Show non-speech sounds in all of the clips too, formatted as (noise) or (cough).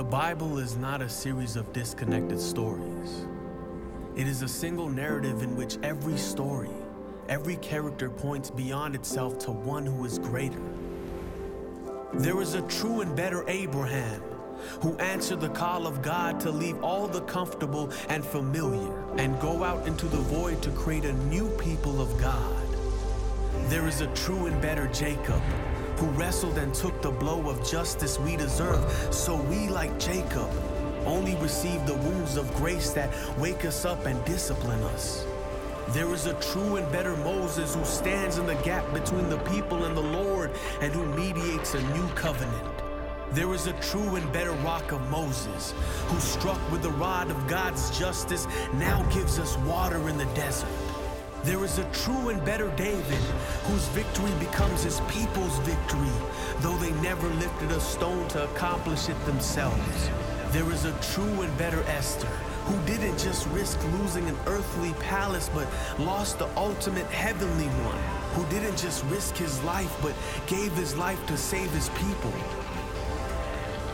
The Bible is not a series of disconnected stories. It is a single narrative in which every story, every character points beyond itself to one who is greater. There is a true and better Abraham who answered the call of God to leave all the comfortable and familiar and go out into the void to create a new people of God. There is a true and better Jacob who wrestled and took the blow of justice we deserve, so we, like Jacob, only receive the wounds of grace that wake us up and discipline us. There is a true and better Moses who stands in the gap between the people and the Lord and who mediates a new covenant. There is a true and better rock of Moses who struck with the rod of God's justice now gives us water in the desert. There is a true and better David, whose victory becomes his people's victory, though they never lifted a stone to accomplish it themselves. There is a true and better Esther, who didn't just risk losing an earthly palace, but lost the ultimate heavenly one, who didn't just risk his life, but gave his life to save his people.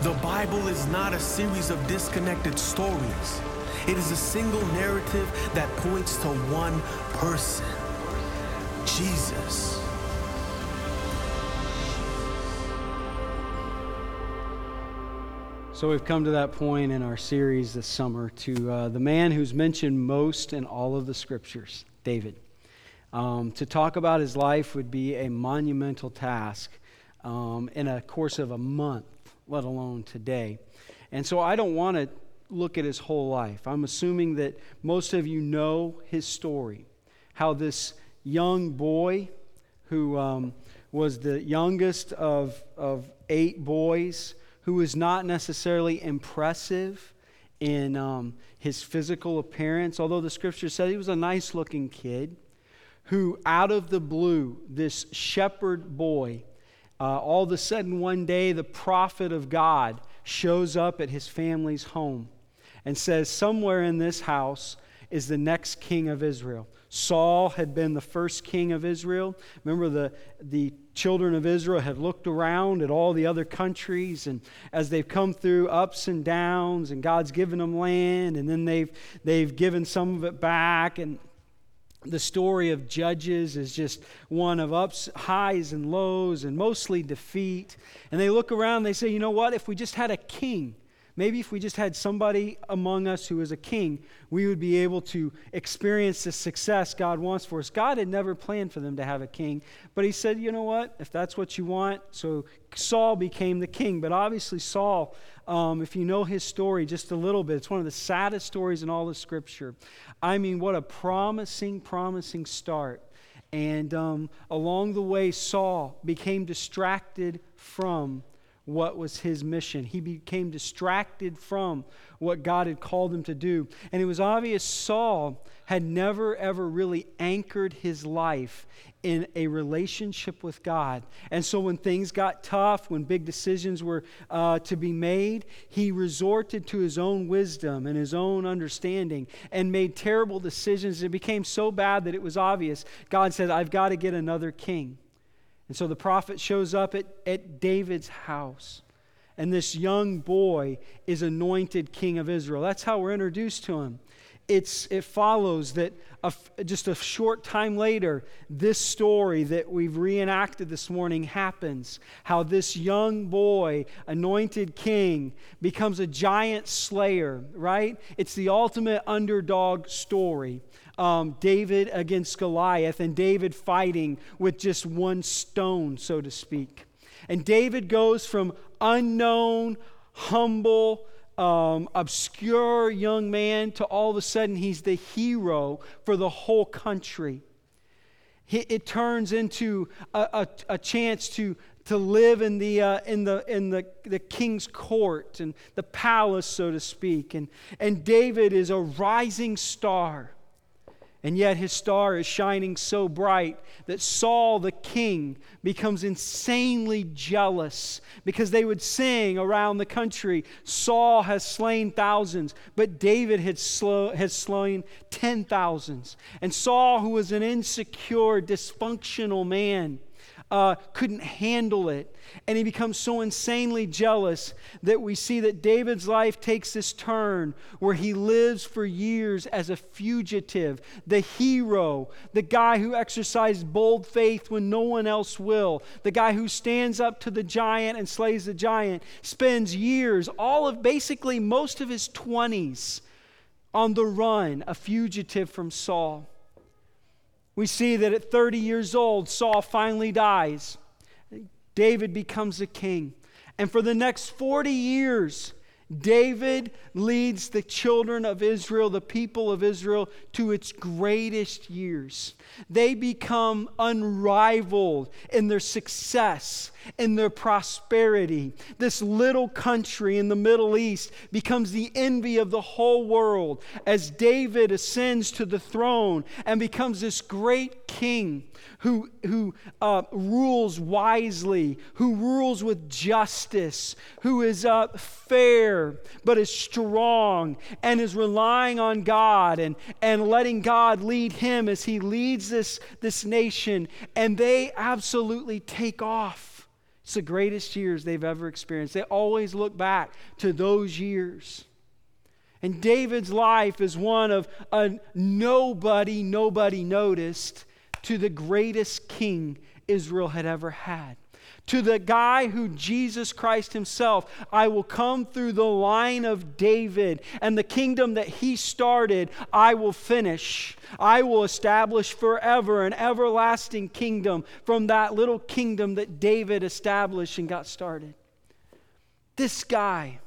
The Bible is not a series of disconnected stories. It is a single narrative that points to one person Jesus. So we've come to that point in our series this summer to uh, the man who's mentioned most in all of the scriptures, David. Um, to talk about his life would be a monumental task um, in a course of a month, let alone today. And so I don't want to look at his whole life. I'm assuming that most of you know his story how this young boy who um, was the youngest of, of eight boys, who was not necessarily impressive in um, his physical appearance, although the scripture said he was a nice looking kid, who out of the blue, this shepherd boy, uh, all of a sudden one day the prophet of God shows up at his family's home and says, Somewhere in this house is the next king of Israel. Saul had been the first king of Israel. Remember, the, the children of Israel had looked around at all the other countries, and as they've come through ups and downs, and God's given them land, and then they've, they've given some of it back, and the story of Judges is just one of ups, highs, and lows, and mostly defeat. And they look around, they say, you know what? If we just had a king, Maybe if we just had somebody among us who is a king, we would be able to experience the success God wants for us. God had never planned for them to have a king, but He said, you know what? If that's what you want. So Saul became the king. But obviously, Saul, um, if you know his story just a little bit, it's one of the saddest stories in all of Scripture. I mean, what a promising, promising start. And um, along the way, Saul became distracted from what was his mission. He became distracted from what God had called him to do. And it was obvious Saul had never, ever really anchored his life in a relationship with God. And so when things got tough, when big decisions were uh, to be made, he resorted to his own wisdom and his own understanding and made terrible decisions. It became so bad that it was obvious. God said, I've got to get another king. And so the prophet shows up at, at David's house. And this young boy is anointed king of Israel. That's how we're introduced to him. It's, it follows that a, just a short time later, this story that we've reenacted this morning happens. How this young boy, anointed king, becomes a giant slayer, right? It's the ultimate underdog story um, David against Goliath, and David fighting with just one stone, so to speak. And David goes from unknown, humble, um, obscure young man to all of a sudden he's the hero for the whole country. It turns into a, a, a chance to, to live in, the, uh, in, the, in the, the king's court and the palace, so to speak. And, and David is a rising star. And yet his star is shining so bright that Saul the king becomes insanely jealous because they would sing around the country Saul has slain thousands, but David had has slain ten thousands. And Saul, who was an insecure, dysfunctional man, uh, couldn't handle it. And he becomes so insanely jealous that we see that David's life takes this turn where he lives for years as a fugitive, the hero, the guy who exercised bold faith when no one else will, the guy who stands up to the giant and slays the giant, spends years, all of basically most of his 20s, on the run, a fugitive from Saul. We see that at 30 years old, Saul finally dies. David becomes a king. And for the next 40 years, David leads the children of Israel, the people of Israel, to its greatest years. They become unrivaled in their success, in their prosperity. This little country in the Middle East becomes the envy of the whole world as David ascends to the throne and becomes this great king who, who uh, rules wisely, who rules with justice, who is uh, fair but is strong and is relying on God and, and letting God lead him as he leads this, this nation. And they absolutely take off. It's the greatest years they've ever experienced. They always look back to those years. And David's life is one of a nobody, nobody noticed to the greatest king Israel had ever had. To the guy who Jesus Christ himself, I will come through the line of David, and the kingdom that he started, I will finish. I will establish forever an everlasting kingdom from that little kingdom that David established and got started. This guy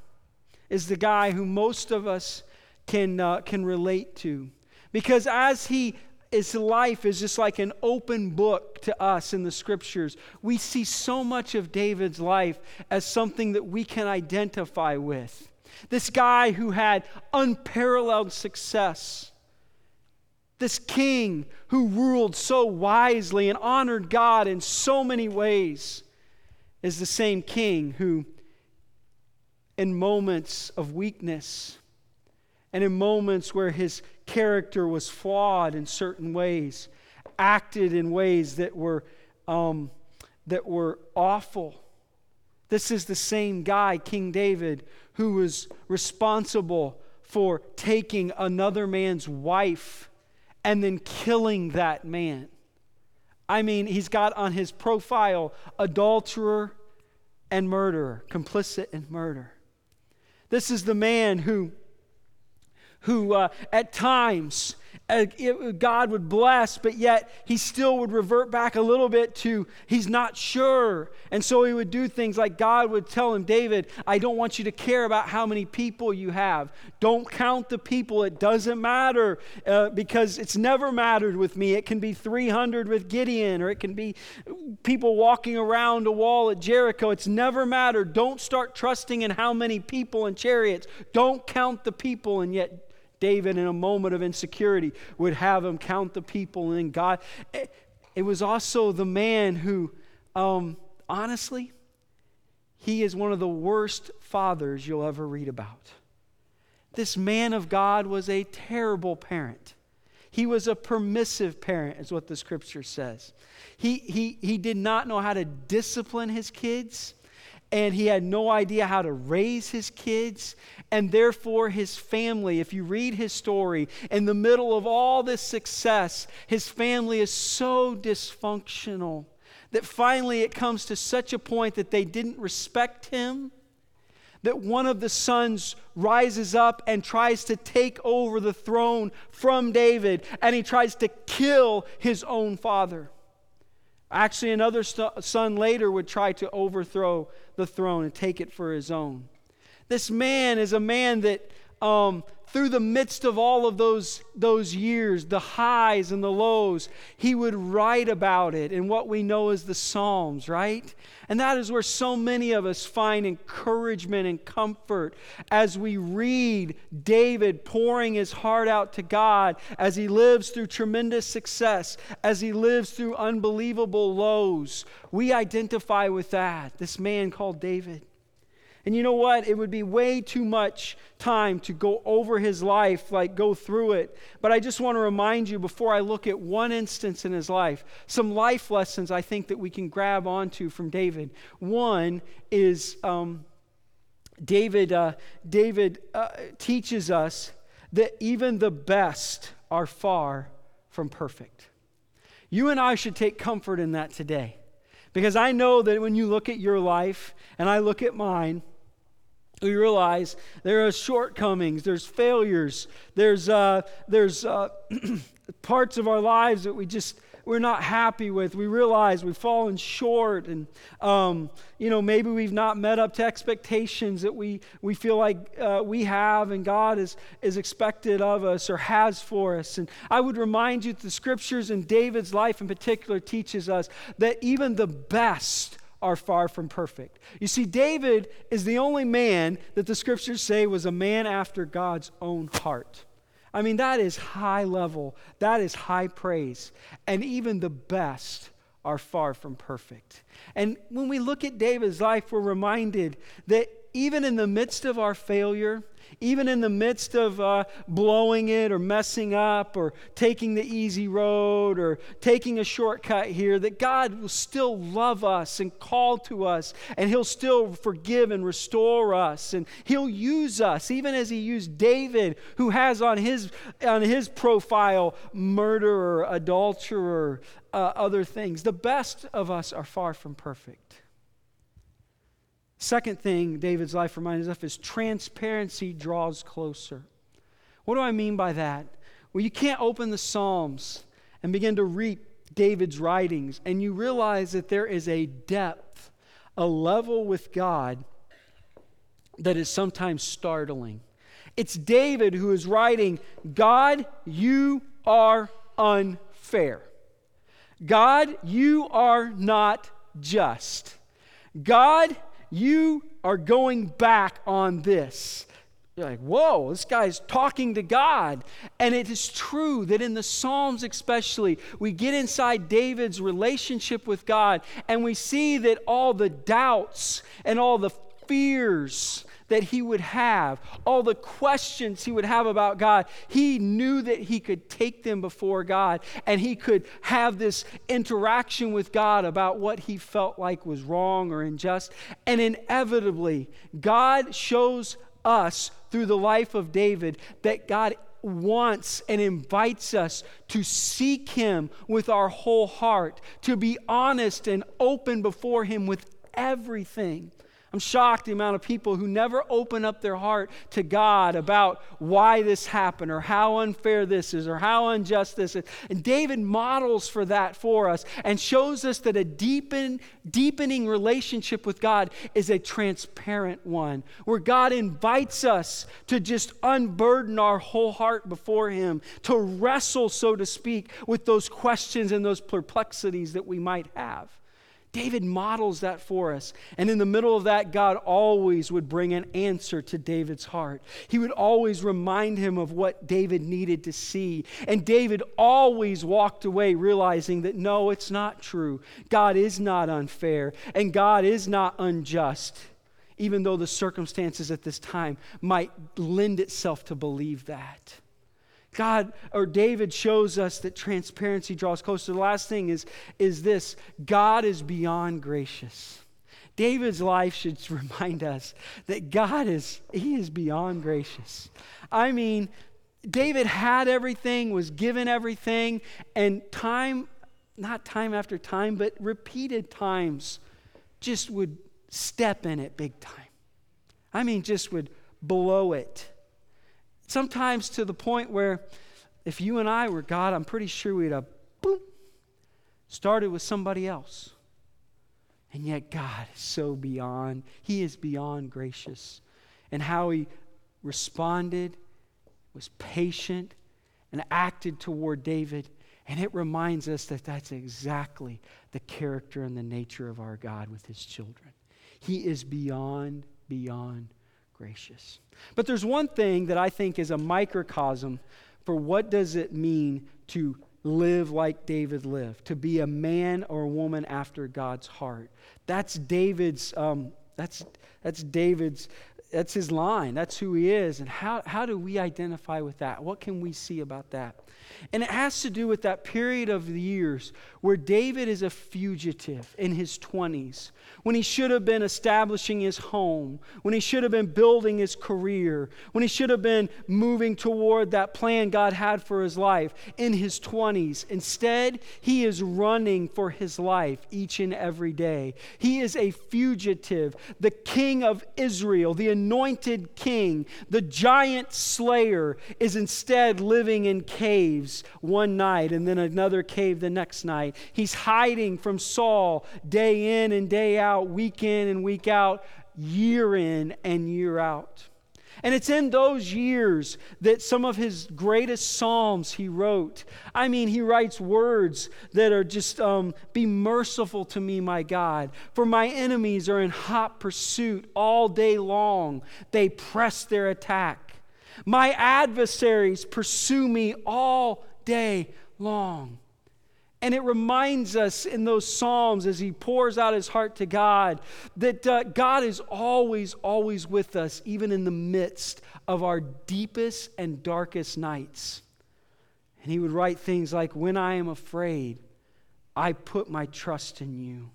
is the guy who most of us can, uh, can relate to. Because as he his life is just like an open book to us in the scriptures. We see so much of David's life as something that we can identify with. This guy who had unparalleled success. This king who ruled so wisely and honored God in so many ways is the same king who, in moments of weakness and in moments where his character was flawed in certain ways, acted in ways that were, um, that were awful. This is the same guy, King David, who was responsible for taking another man's wife and then killing that man. I mean, he's got on his profile adulterer and murderer, complicit in murder. This is the man who who uh, at times uh, it, God would bless, but yet he still would revert back a little bit to he's not sure. And so he would do things like God would tell him, David, I don't want you to care about how many people you have. Don't count the people. It doesn't matter uh, because it's never mattered with me. It can be 300 with Gideon or it can be people walking around a wall at Jericho. It's never mattered. Don't start trusting in how many people and chariots. Don't count the people. And yet, David, in a moment of insecurity, would have him count the people and God. It was also the man who, um, honestly, he is one of the worst fathers you'll ever read about. This man of God was a terrible parent. He was a permissive parent, is what the scripture says. He, he, he did not know how to discipline his kids and he had no idea how to raise his kids. And therefore, his family, if you read his story, in the middle of all this success, his family is so dysfunctional that finally it comes to such a point that they didn't respect him. That one of the sons rises up and tries to take over the throne from David, and he tries to kill his own father. Actually, another son later would try to overthrow the throne and take it for his own. This man is a man that, um, through the midst of all of those, those years, the highs and the lows, he would write about it in what we know as the Psalms, right? And that is where so many of us find encouragement and comfort as we read David pouring his heart out to God as he lives through tremendous success, as he lives through unbelievable lows. We identify with that, this man called David. And you know what? It would be way too much time to go over his life, like go through it. But I just want to remind you before I look at one instance in his life, some life lessons I think that we can grab onto from David. One is um, David, uh, David uh, teaches us that even the best are far from perfect. You and I should take comfort in that today. Because I know that when you look at your life and I look at mine, we realize there are shortcomings, there's failures, there's, uh, there's uh, (clears throat) parts of our lives that we just we're not happy with. We realize we've fallen short, and um, you know maybe we've not met up to expectations that we we feel like uh, we have, and God is is expected of us or has for us. And I would remind you that the scriptures in David's life in particular teaches us that even the best are far from perfect. You see, David is the only man that the scriptures say was a man after God's own heart. I mean, that is high level, that is high praise. And even the best are far from perfect. And when we look at David's life, we're reminded that even in the midst of our failure, even in the midst of uh, blowing it or messing up or taking the easy road or taking a shortcut here, that God will still love us and call to us, and He'll still forgive and restore us, and He'll use us, even as He used David, who has on his, on his profile murderer, adulterer, uh, other things. The best of us are far from perfect. Second thing David's life reminds us of is transparency draws closer. What do I mean by that? Well, you can't open the Psalms and begin to read David's writings, and you realize that there is a depth, a level with God that is sometimes startling. It's David who is writing, God, you are unfair. God, you are not just. God, you are going back on this. You're like, whoa, this guy's talking to God. And it is true that in the Psalms, especially, we get inside David's relationship with God and we see that all the doubts and all the fears that he would have, all the questions he would have about God, he knew that he could take them before God and he could have this interaction with God about what he felt like was wrong or unjust. And inevitably, God shows us through the life of David that God wants and invites us to seek Him with our whole heart, to be honest and open before Him with everything. I'm shocked the amount of people who never open up their heart to God about why this happened or how unfair this is or how unjust this is. And David models for that for us and shows us that a deepen, deepening relationship with God is a transparent one where God invites us to just unburden our whole heart before Him, to wrestle, so to speak, with those questions and those perplexities that we might have. David models that for us. And in the middle of that, God always would bring an answer to David's heart. He would always remind him of what David needed to see. And David always walked away realizing that no, it's not true. God is not unfair, and God is not unjust, even though the circumstances at this time might lend itself to believe that. God or David shows us that transparency draws closer. The last thing is, is this God is beyond gracious. David's life should (laughs) remind us that God is, he is beyond gracious. I mean, David had everything, was given everything, and time, not time after time, but repeated times, just would step in it big time. I mean, just would blow it. Sometimes to the point where if you and I were God, I'm pretty sure we'd have boom, started with somebody else. And yet God is so beyond, He is beyond gracious. And how He responded, was patient, and acted toward David. And it reminds us that that's exactly the character and the nature of our God with His children. He is beyond, beyond gracious. But there's one thing that I think is a microcosm for what does it mean to live like David lived, to be a man or a woman after God's heart. That's David's um, That's, that's David's, that's his line. That's who he is. And how, how do we identify with that? What can we see about that? And it has to do with that period of years where David is a fugitive in his 20s, when he should have been establishing his home, when he should have been building his career, when he should have been moving toward that plan God had for his life in his 20s. Instead, he is running for his life each and every day. He is a fugitive, the king of Israel, the anointed king, the giant slayer, is instead living in caves one night and then another cave the next night. He's hiding from Saul day in and day out, week in and week out, year in and year out. And it's in those years that some of his greatest psalms he wrote. I mean, he writes words that are just, um, Be merciful to me, my God, for my enemies are in hot pursuit all day long. They press their attack. My adversaries pursue me all day long. And it reminds us in those Psalms as he pours out his heart to God that uh, God is always, always with us, even in the midst of our deepest and darkest nights. And he would write things like, When I am afraid, I put my trust in you.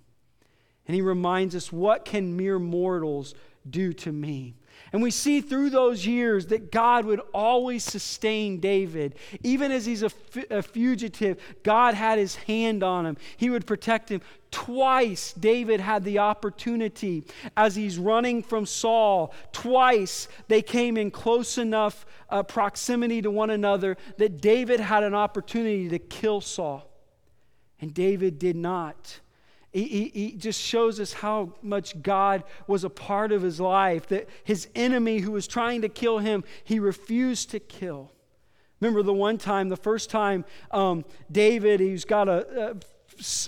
And he reminds us, What can mere mortals do to me? And we see through those years that God would always sustain David. Even as he's a, fugitive, God had his hand on him, he would protect him. Twice, David had the opportunity as he's running from Saul. Twice, they came in close enough uh, proximity to one another that David had an opportunity to kill Saul. And David did not. He, he, he, just shows us how much God was a part of his life, that his enemy who was trying to kill him, he refused to kill. Remember the one time, the first time um, David, he's got a,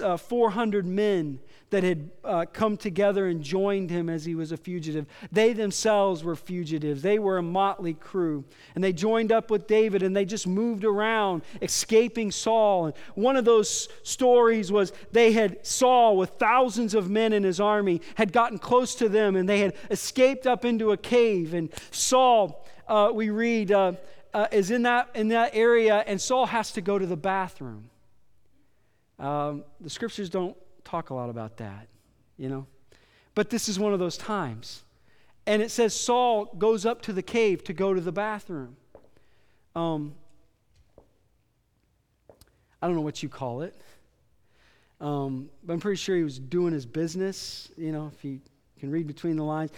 a, a 400 men that had uh, come together and joined him as he was a fugitive. They themselves were fugitives. They were a motley crew. And they joined up with David and they just moved around, escaping Saul. And one of those stories was they had Saul with thousands of men in his army had gotten close to them and they had escaped up into a cave. And Saul, uh, we read, uh, uh is in that, in that area, and Saul has to go to the bathroom. Um, the scriptures don't talk a lot about that, you know? But this is one of those times. And it says Saul goes up to the cave to go to the bathroom. Um, I don't know what you call it. Um, but I'm pretty sure he was doing his business, you know, if you can read between the lines.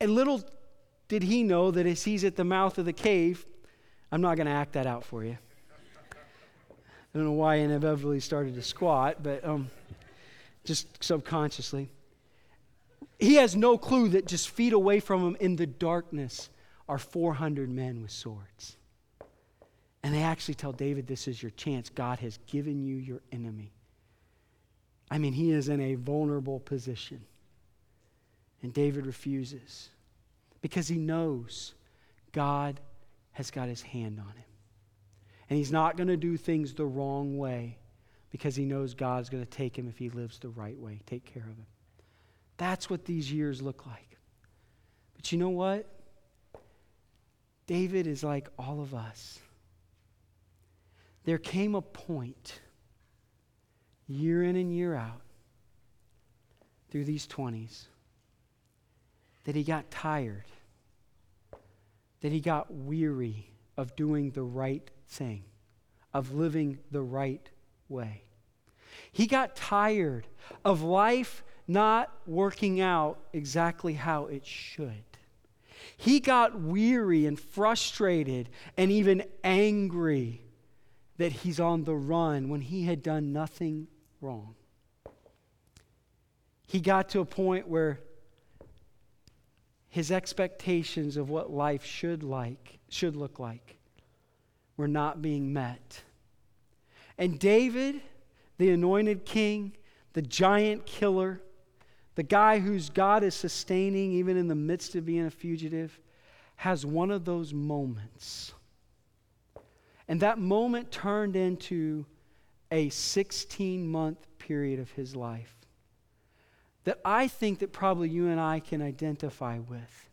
And little did he know that as he's at the mouth of the cave, I'm not going to act that out for you. I don't know why I inevitably started to squat, but um, just subconsciously. He has no clue that just feet away from him in the darkness are 400 men with swords. And they actually tell David, This is your chance. God has given you your enemy. I mean, he is in a vulnerable position. And David refuses because he knows God has got his hand on him. And he's not going to do things the wrong way because he knows God's going to take him if he lives the right way, take care of him. That's what these years look like. But you know what? David is like all of us. There came a point, year in and year out, through these 20s, that he got tired, that he got weary of doing the right thing, of living the right way. He got tired of life not working out exactly how it should. He got weary and frustrated and even angry that he's on the run when he had done nothing wrong. He got to a point where his expectations of what life should like should look like were not being met. And David, the anointed king, the giant killer, the guy whose God is sustaining even in the midst of being a fugitive, has one of those moments. And that moment turned into a 16 month period of his life that I think that probably you and I can identify with.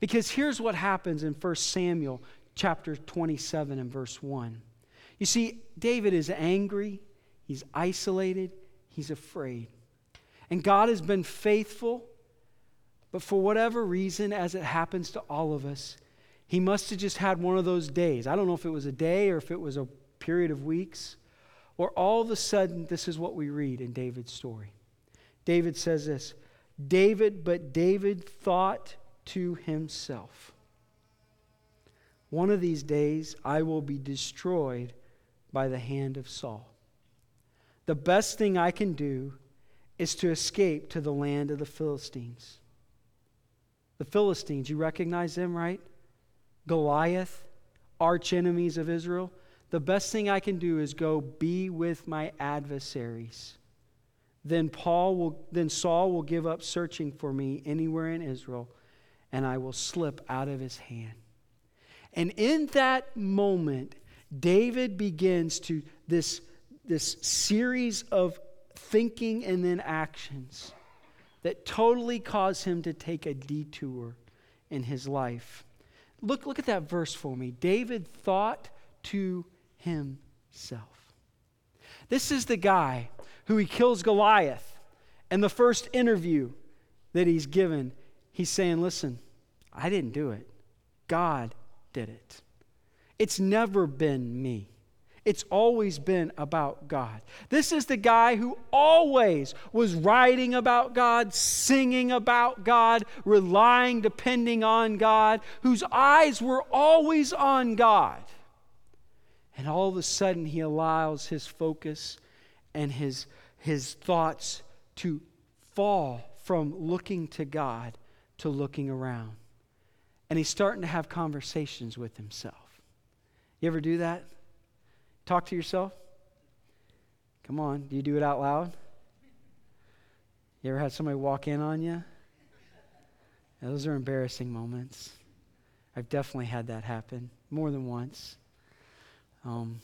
Because here's what happens in 1 Samuel chapter 27 and verse 1. You see, David is angry, he's isolated, he's afraid. And God has been faithful, but for whatever reason, as it happens to all of us, he must have just had one of those days. I don't know if it was a day or if it was a period of weeks, or all of a sudden, this is what we read in David's story. David says this David, but David thought to himself, One of these days I will be destroyed by the hand of Saul. The best thing I can do is to escape to the land of the Philistines. The Philistines, you recognize them, right? Goliath, arch enemies of Israel. The best thing I can do is go be with my adversaries. Then Paul will then Saul will give up searching for me anywhere in Israel, and I will slip out of his hand. And in that moment, David begins to this, this series of thinking and then actions that totally cause him to take a detour in his life. Look, look at that verse for me. David thought to himself. This is the guy who he kills Goliath. And the first interview that he's given, he's saying, Listen, I didn't do it, God did it. It's never been me. It's always been about God. This is the guy who always was writing about God, singing about God, relying, depending on God, whose eyes were always on God. And all of a sudden, he allows his focus and his, his thoughts to fall from looking to God to looking around. And he's starting to have conversations with himself. You ever do that? Talk to yourself? Come on, do you do it out loud? You ever had somebody walk in on you? those are embarrassing moments. I've definitely had that happen more than once. Um,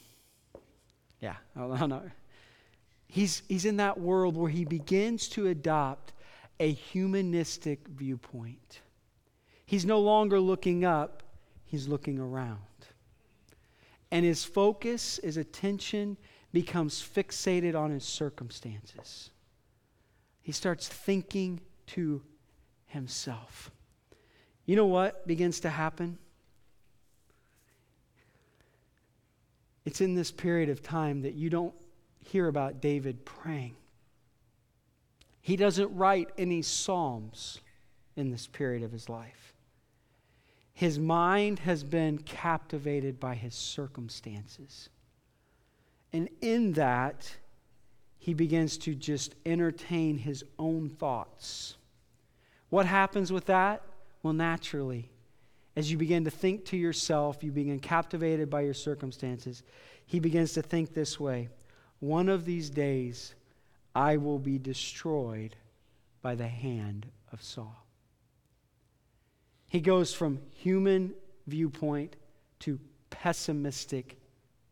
yeah, (laughs) I know. He's, he's in that world where he begins to adopt a humanistic viewpoint. He's no longer looking up, he's looking around and his focus, his attention becomes fixated on his circumstances. He starts thinking to himself. You know what begins to happen? It's in this period of time that you don't hear about David praying. He doesn't write any Psalms in this period of his life. His mind has been captivated by his circumstances. And in that, he begins to just entertain his own thoughts. What happens with that? Well, naturally, as you begin to think to yourself, you begin captivated by your circumstances. He begins to think this way One of these days, I will be destroyed by the hand of Saul. He goes from human viewpoint to pessimistic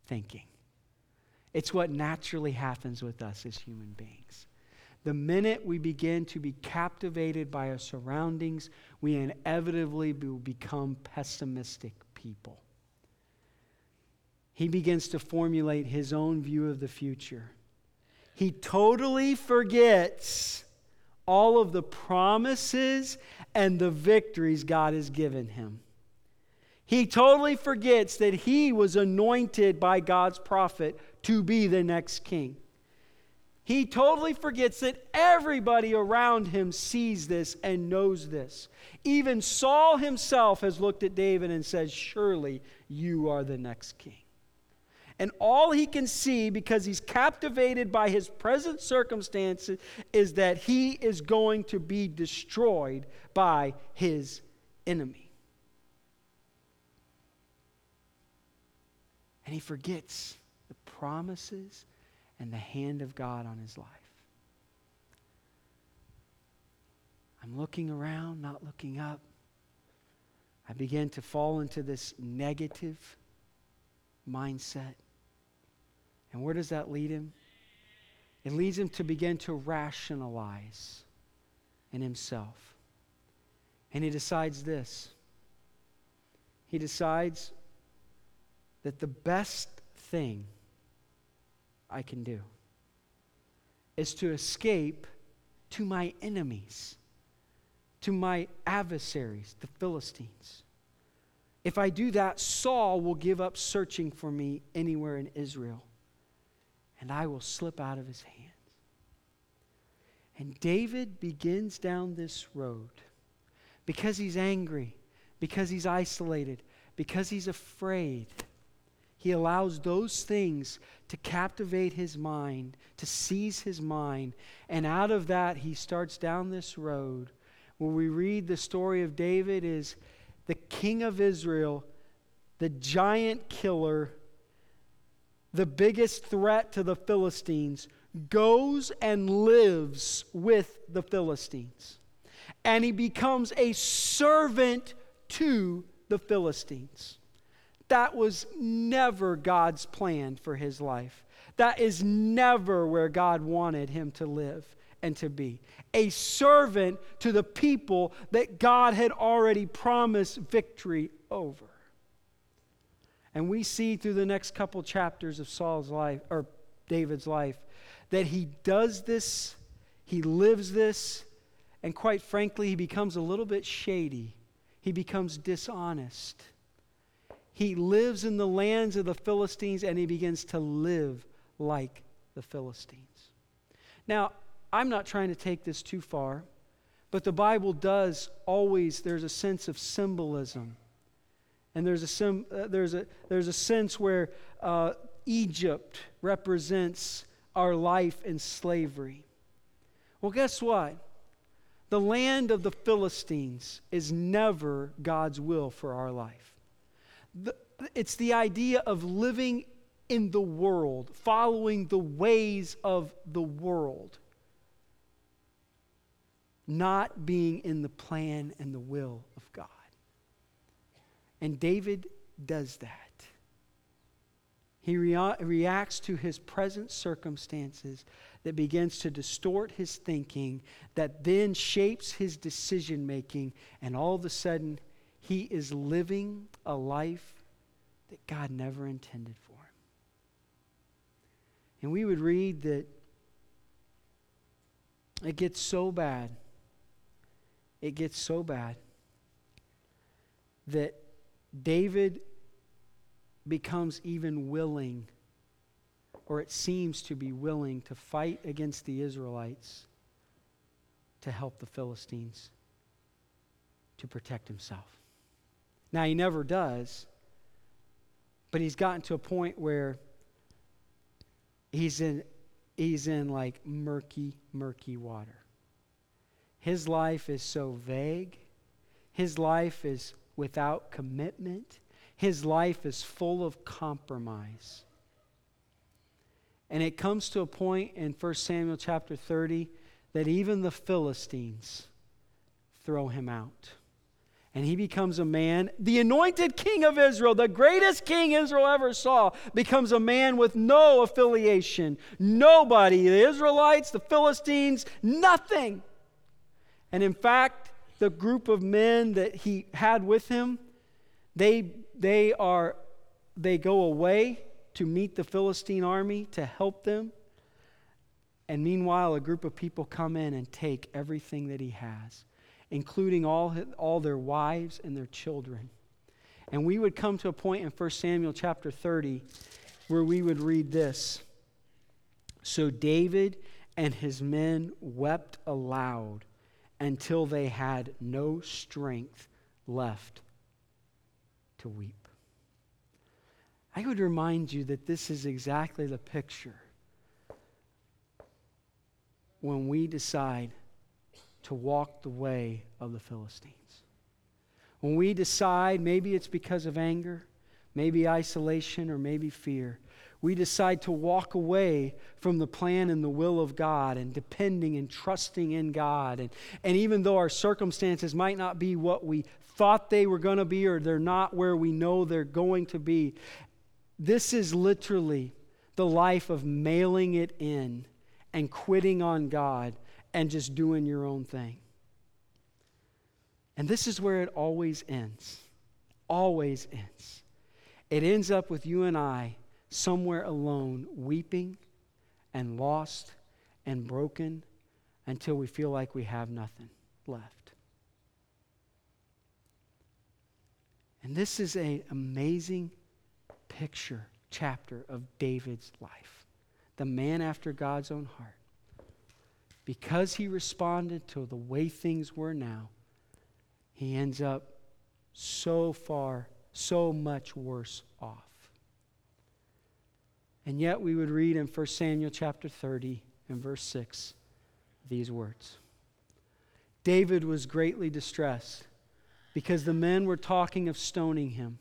thinking. It's what naturally happens with us as human beings. The minute we begin to be captivated by our surroundings, we inevitably will become pessimistic people. He begins to formulate his own view of the future. He totally forgets all of the promises and the victories God has given him. He totally forgets that he was anointed by God's prophet to be the next king. He totally forgets that everybody around him sees this and knows this. Even Saul himself has looked at David and said, Surely you are the next king. And all he can see, because he's captivated by his present circumstances, is that he is going to be destroyed by his enemy. And he forgets the promises and the hand of God on his life. I'm looking around, not looking up. I begin to fall into this negative mindset. And where does that lead him? It leads him to begin to rationalize in himself. And he decides this he decides that the best thing I can do is to escape to my enemies, to my adversaries, the Philistines. If I do that, Saul will give up searching for me anywhere in Israel, and I will slip out of his hands. And David begins down this road because he's angry, because he's isolated, because he's afraid. He allows those things to captivate his mind, to seize his mind. And out of that, he starts down this road where we read the story of David is the king of Israel, the giant killer, the biggest threat to the Philistines, goes and lives with the Philistines. And he becomes a servant to the Philistines. That was never God's plan for his life. That is never where God wanted him to live and to be. A servant to the people that God had already promised victory over. And we see through the next couple chapters of Saul's life, or David's life, that he does this, he lives this, and quite frankly, he becomes a little bit shady. He becomes dishonest. He lives in the lands of the Philistines and he begins to live like the Philistines. Now, I'm not trying to take this too far, but the Bible does always, there's a sense of symbolism. And there's a, sim, uh, there's a, there's a sense where uh, Egypt represents our life in slavery. Well, guess what? The land of the Philistines is never God's will for our life. The, it's the idea of living in the world, following the ways of the world, not being in the plan and the will. And David does that. He rea- reacts to his present circumstances that begins to distort his thinking, that then shapes his decision making, and all of a sudden, he is living a life that God never intended for him. And we would read that it gets so bad, it gets so bad that David becomes even willing, or it seems to be willing, to fight against the Israelites to help the Philistines to protect himself. Now, he never does, but he's gotten to a point where he's in, he's in like murky, murky water. His life is so vague, his life is without commitment. His life is full of compromise. And it comes to a point in 1 Samuel chapter 30 that even the Philistines throw him out. And he becomes a man, the anointed king of Israel, the greatest king Israel ever saw, becomes a man with no affiliation. Nobody, the Israelites, the Philistines, nothing. And in fact, the group of men that he had with him, they they are they go away to meet the Philistine army to help them. And meanwhile, a group of people come in and take everything that he has, including all, all their wives and their children. And we would come to a point in 1 Samuel chapter 30 where we would read this. So David and his men wept aloud until they had no strength left to weep. I would remind you that this is exactly the picture when we decide to walk the way of the Philistines. When we decide, maybe it's because of anger, maybe isolation, or maybe fear, we decide to walk away from the plan and the will of God and depending and trusting in God. And, and even though our circumstances might not be what we thought they were going to be or they're not where we know they're going to be, this is literally the life of mailing it in and quitting on God and just doing your own thing. And this is where it always ends. Always ends. It ends up with you and I somewhere alone, weeping and lost and broken until we feel like we have nothing left. And this is an amazing picture, chapter of David's life. The man after God's own heart. Because he responded to the way things were now, he ends up so far, so much worse off. And yet we would read in 1 Samuel chapter 30 and verse 6 these words David was greatly distressed because the men were talking of stoning him.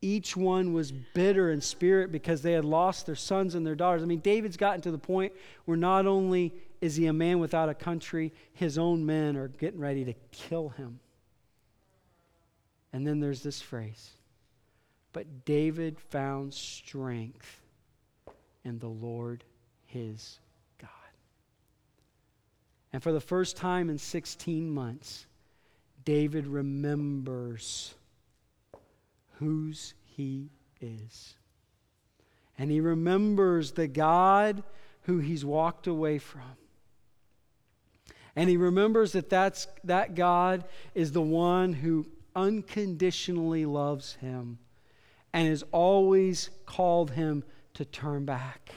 Each one was bitter in spirit because they had lost their sons and their daughters. I mean, David's gotten to the point where not only is he a man without a country, his own men are getting ready to kill him. And then there's this phrase But David found strength in the Lord his God. And for the first time in 16 months, David remembers whose he is. And he remembers the God who he's walked away from. And he remembers that that's, that God is the one who unconditionally loves him and has always called him to turn back.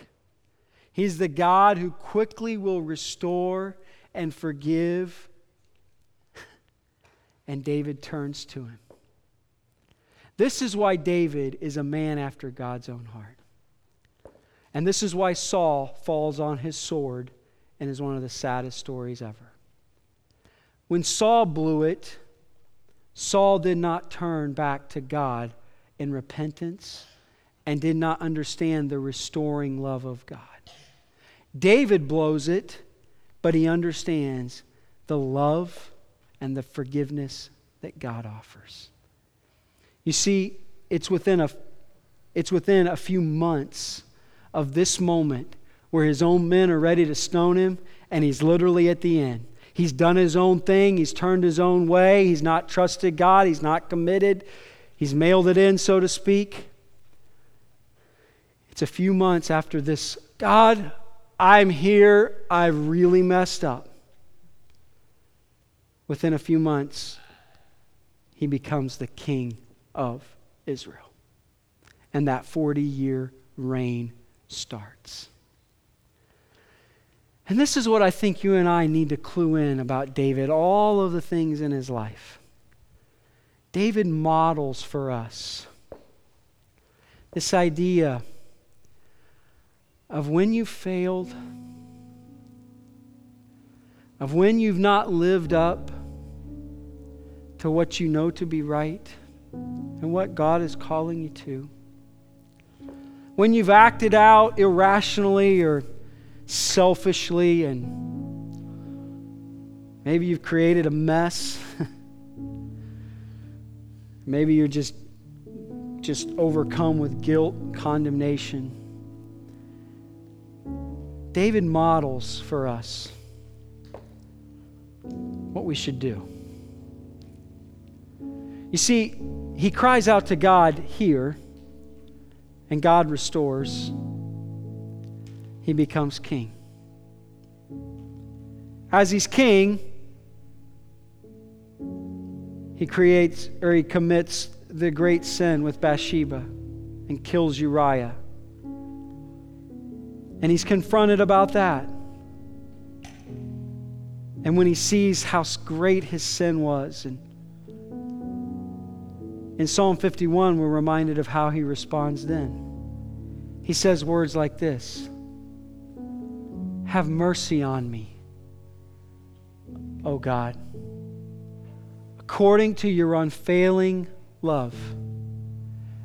He's the God who quickly will restore and forgive. (laughs) And David turns to him. This is why David is a man after God's own heart. And this is why Saul falls on his sword and is one of the saddest stories ever. When Saul blew it, Saul did not turn back to God in repentance and did not understand the restoring love of God. David blows it, but he understands the love and the forgiveness that God offers. You see, it's within a, it's within a few months of this moment where his own men are ready to stone him, and he's literally at the end. He's done his own thing, he's turned his own way, he's not trusted God, he's not committed, he's mailed it in, so to speak. It's a few months after this God, I'm here, I've really messed up. Within a few months, he becomes the king of Israel. And that 40 year reign starts. And this is what I think you and I need to clue in about David, all of the things in his life. David models for us this idea of when you failed, of when you've not lived up to what you know to be right and what God is calling you to. When you've acted out irrationally or selfishly and maybe you've created a mess. (laughs) maybe you're just just overcome with guilt, condemnation. David models for us what we should do. You see, he cries out to God here, and God restores. He becomes king. As he's king, he creates or he commits the great sin with Bathsheba and kills Uriah. And he's confronted about that. And when he sees how great his sin was and in Psalm 51, we're reminded of how he responds then. He says words like this Have mercy on me, O God, according to your unfailing love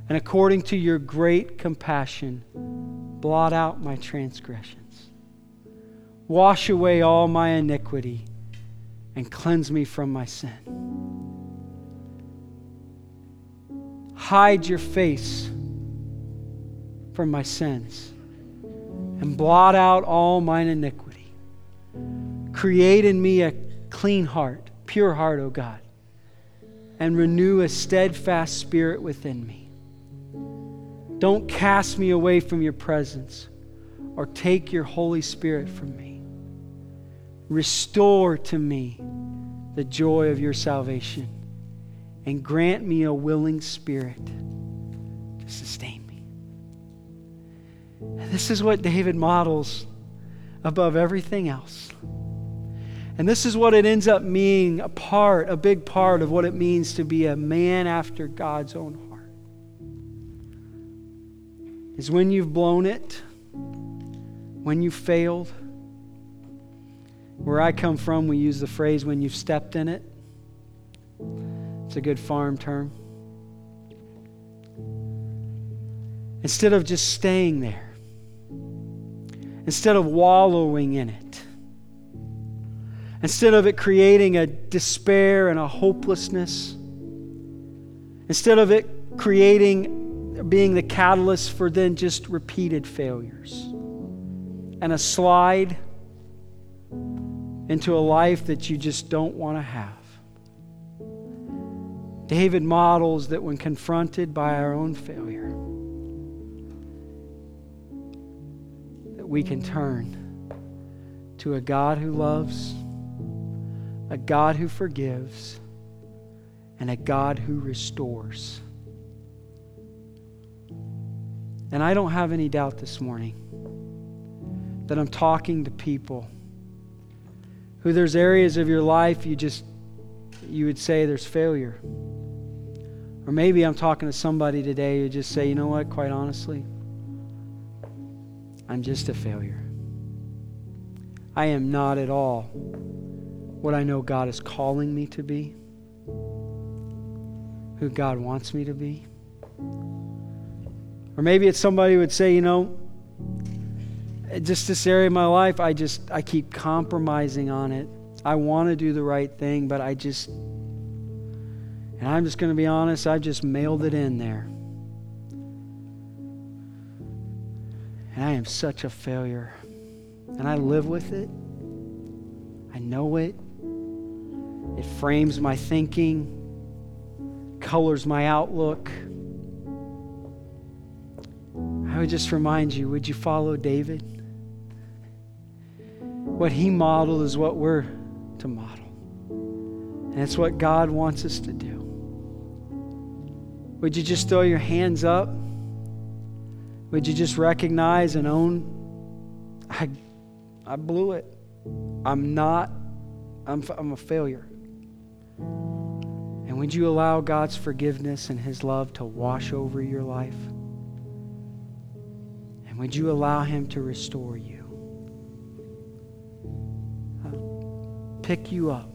and according to your great compassion, blot out my transgressions. Wash away all my iniquity and cleanse me from my sin. Hide your face from my sins and blot out all mine iniquity. Create in me a clean heart, pure heart, O God, and renew a steadfast spirit within me. Don't cast me away from your presence or take your Holy Spirit from me. Restore to me the joy of your salvation and grant me a willing spirit to sustain me. And this is what David models above everything else. And this is what it ends up being a part, a big part of what it means to be a man after God's own heart. Is when you've blown it, when you failed. Where I come from, we use the phrase when you've stepped in it. It's a good farm term. Instead of just staying there, instead of wallowing in it, instead of it creating a despair and a hopelessness, instead of it creating, being the catalyst for then just repeated failures and a slide into a life that you just don't want to have. David models that when confronted by our own failure, that we can turn to a God who loves, a God who forgives, and a God who restores. And I don't have any doubt this morning that I'm talking to people who there's areas of your life you just you would say there's failure. Or maybe I'm talking to somebody today who just say, you know what, quite honestly, I'm just a failure. I am not at all what I know God is calling me to be, who God wants me to be. Or maybe it's somebody would say, you know, just this area of my life, I just, I keep compromising on it. I want to do the right thing, but I just, and I'm just going to be honest, I've just mailed it in there. And I am such a failure. And I live with it. I know it. It frames my thinking, colors my outlook. I would just remind you would you follow David? what he modeled is what we're to model. And it's what God wants us to do. Would you just throw your hands up? Would you just recognize and own I I blew it. I'm not I'm I'm a failure. And would you allow God's forgiveness and his love to wash over your life? And would you allow him to restore you? Uh, pick you up,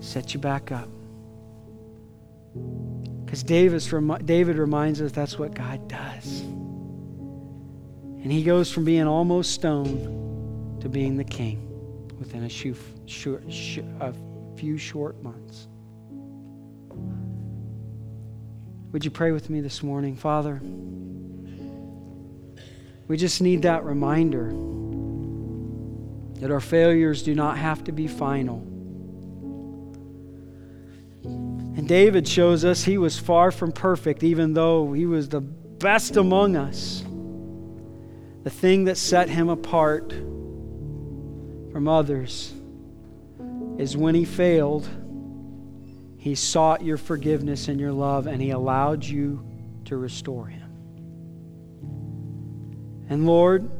set you back up. Because David reminds us that's what God does. And he goes from being almost stone to being the king within a, few short, a few short months. Would you pray with me this morning? Father, we just need that reminder that our failures do not have to be final. And David shows us he was far from perfect, even though he was the best among us. The thing that set him apart from others is when he failed, he sought your forgiveness and your love, and he allowed you to restore him. And Lord,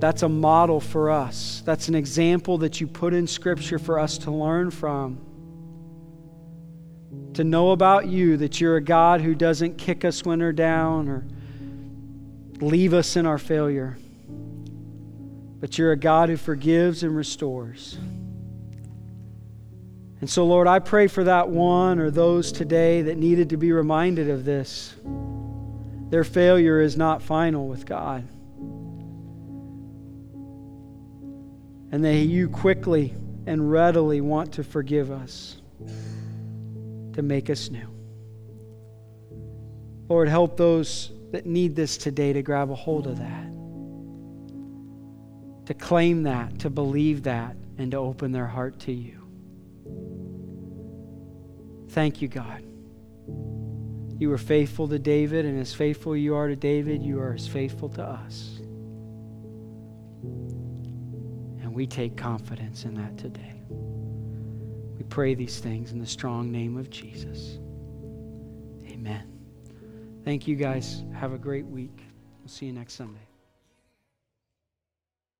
that's a model for us. That's an example that you put in Scripture for us to learn from. To know about you that you're a God who doesn't kick us when we're down or leave us in our failure, but you're a God who forgives and restores. And so, Lord, I pray for that one or those today that needed to be reminded of this. Their failure is not final with God. and that you quickly and readily want to forgive us, to make us new. Lord, help those that need this today to grab a hold of that, to claim that, to believe that, and to open their heart to you. Thank you, God. You were faithful to David, and as faithful you are to David, you are as faithful to us. And we take confidence in that today. We pray these things in the strong name of Jesus. Amen. Thank you guys. Have a great week. We'll see you next Sunday.